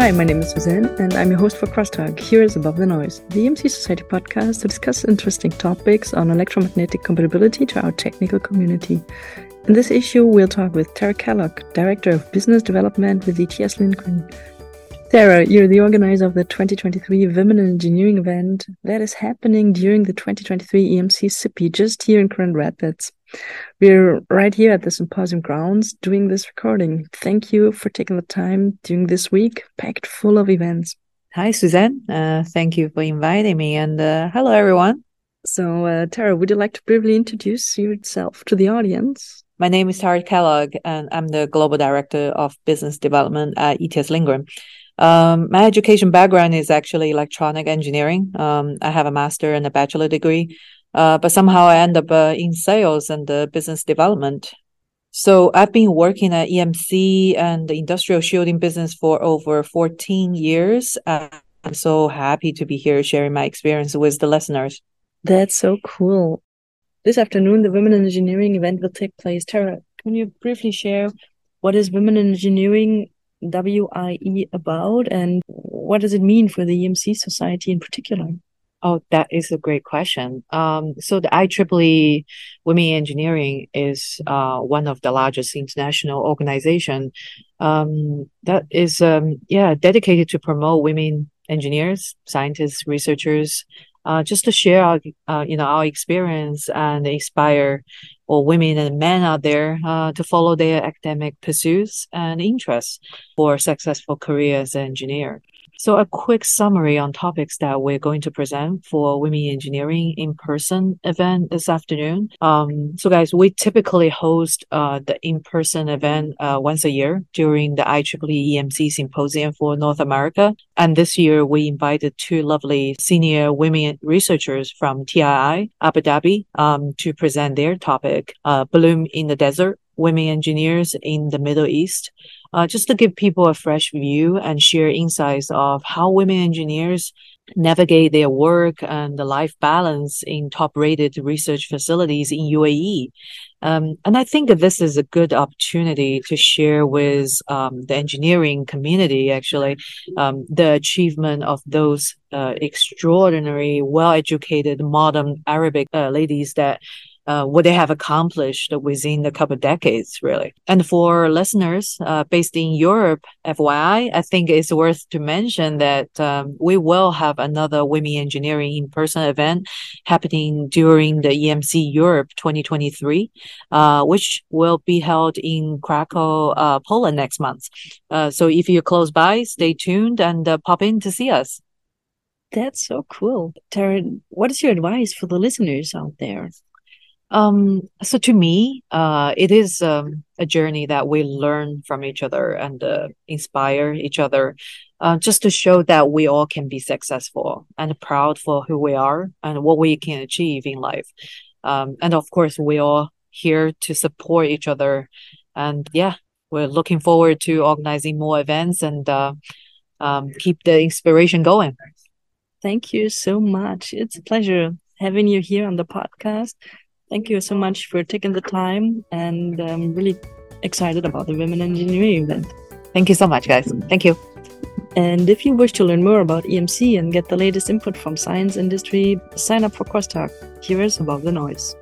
Hi, my name is Suzanne, and I'm your host for Crosstalk. Here is Above the Noise, the EMC Society podcast to discuss interesting topics on electromagnetic compatibility to our technical community. In this issue, we'll talk with Tara Kellogg, Director of Business Development with ETS Lindgren. Tara, you're the organizer of the 2023 Women in Engineering event that is happening during the 2023 EMC SIPI just here in Grand Rapids. We're right here at the symposium grounds doing this recording. Thank you for taking the time during this week, packed full of events. Hi, Suzanne. Uh, thank you for inviting me. And uh, hello, everyone. So, uh, Tara, would you like to briefly introduce yourself to the audience? My name is Tara Kellogg, and I'm the Global Director of Business Development at ETS Lindgren. Um, my education background is actually electronic engineering. Um, I have a master and a bachelor degree uh, but somehow I end up uh, in sales and uh, business development. So I've been working at EMC and the industrial shielding business for over 14 years. I'm so happy to be here sharing my experience with the listeners. That's so cool. This afternoon, the Women in Engineering event will take place. Tara, can you briefly share what is Women in Engineering WIE about and what does it mean for the EMC Society in particular? Oh, that is a great question. Um, so the IEEE Women Engineering is uh, one of the largest international organization um, that is um, yeah dedicated to promote women engineers, scientists, researchers, uh, just to share our uh, you know our experience and inspire all women and men out there uh, to follow their academic pursuits and interests for successful careers as an engineer. So a quick summary on topics that we're going to present for Women Engineering in-person event this afternoon. Um, so guys, we typically host uh, the in-person event uh, once a year during the IEEE EMC Symposium for North America. And this year we invited two lovely senior women researchers from TII Abu Dhabi um, to present their topic, uh, Bloom in the Desert, Women Engineers in the Middle East uh, just to give people a fresh view and share insights of how women engineers navigate their work and the life balance in top rated research facilities in UAE. Um, and I think this is a good opportunity to share with um, the engineering community, actually, um, the achievement of those uh, extraordinary, well educated, modern Arabic uh, ladies that uh, what they have accomplished within a couple of decades, really. And for listeners uh, based in Europe, FYI, I think it's worth to mention that um, we will have another Women Engineering in-person event happening during the EMC Europe 2023, uh, which will be held in Krakow, uh, Poland next month. Uh, so if you're close by, stay tuned and pop in to see us. That's so cool. Tara, what is your advice for the listeners out there? Um, so to me, uh, it is um, a journey that we learn from each other and uh, inspire each other, uh, just to show that we all can be successful and proud for who we are and what we can achieve in life. Um, and of course, we all here to support each other. And yeah, we're looking forward to organizing more events and uh, um, keep the inspiration going. Thank you so much. It's a pleasure having you here on the podcast. Thank you so much for taking the time, and I'm really excited about the Women Engineering event. Thank you so much, guys. Thank you. And if you wish to learn more about EMC and get the latest input from science industry, sign up for Crosstalk. Is Above the Noise.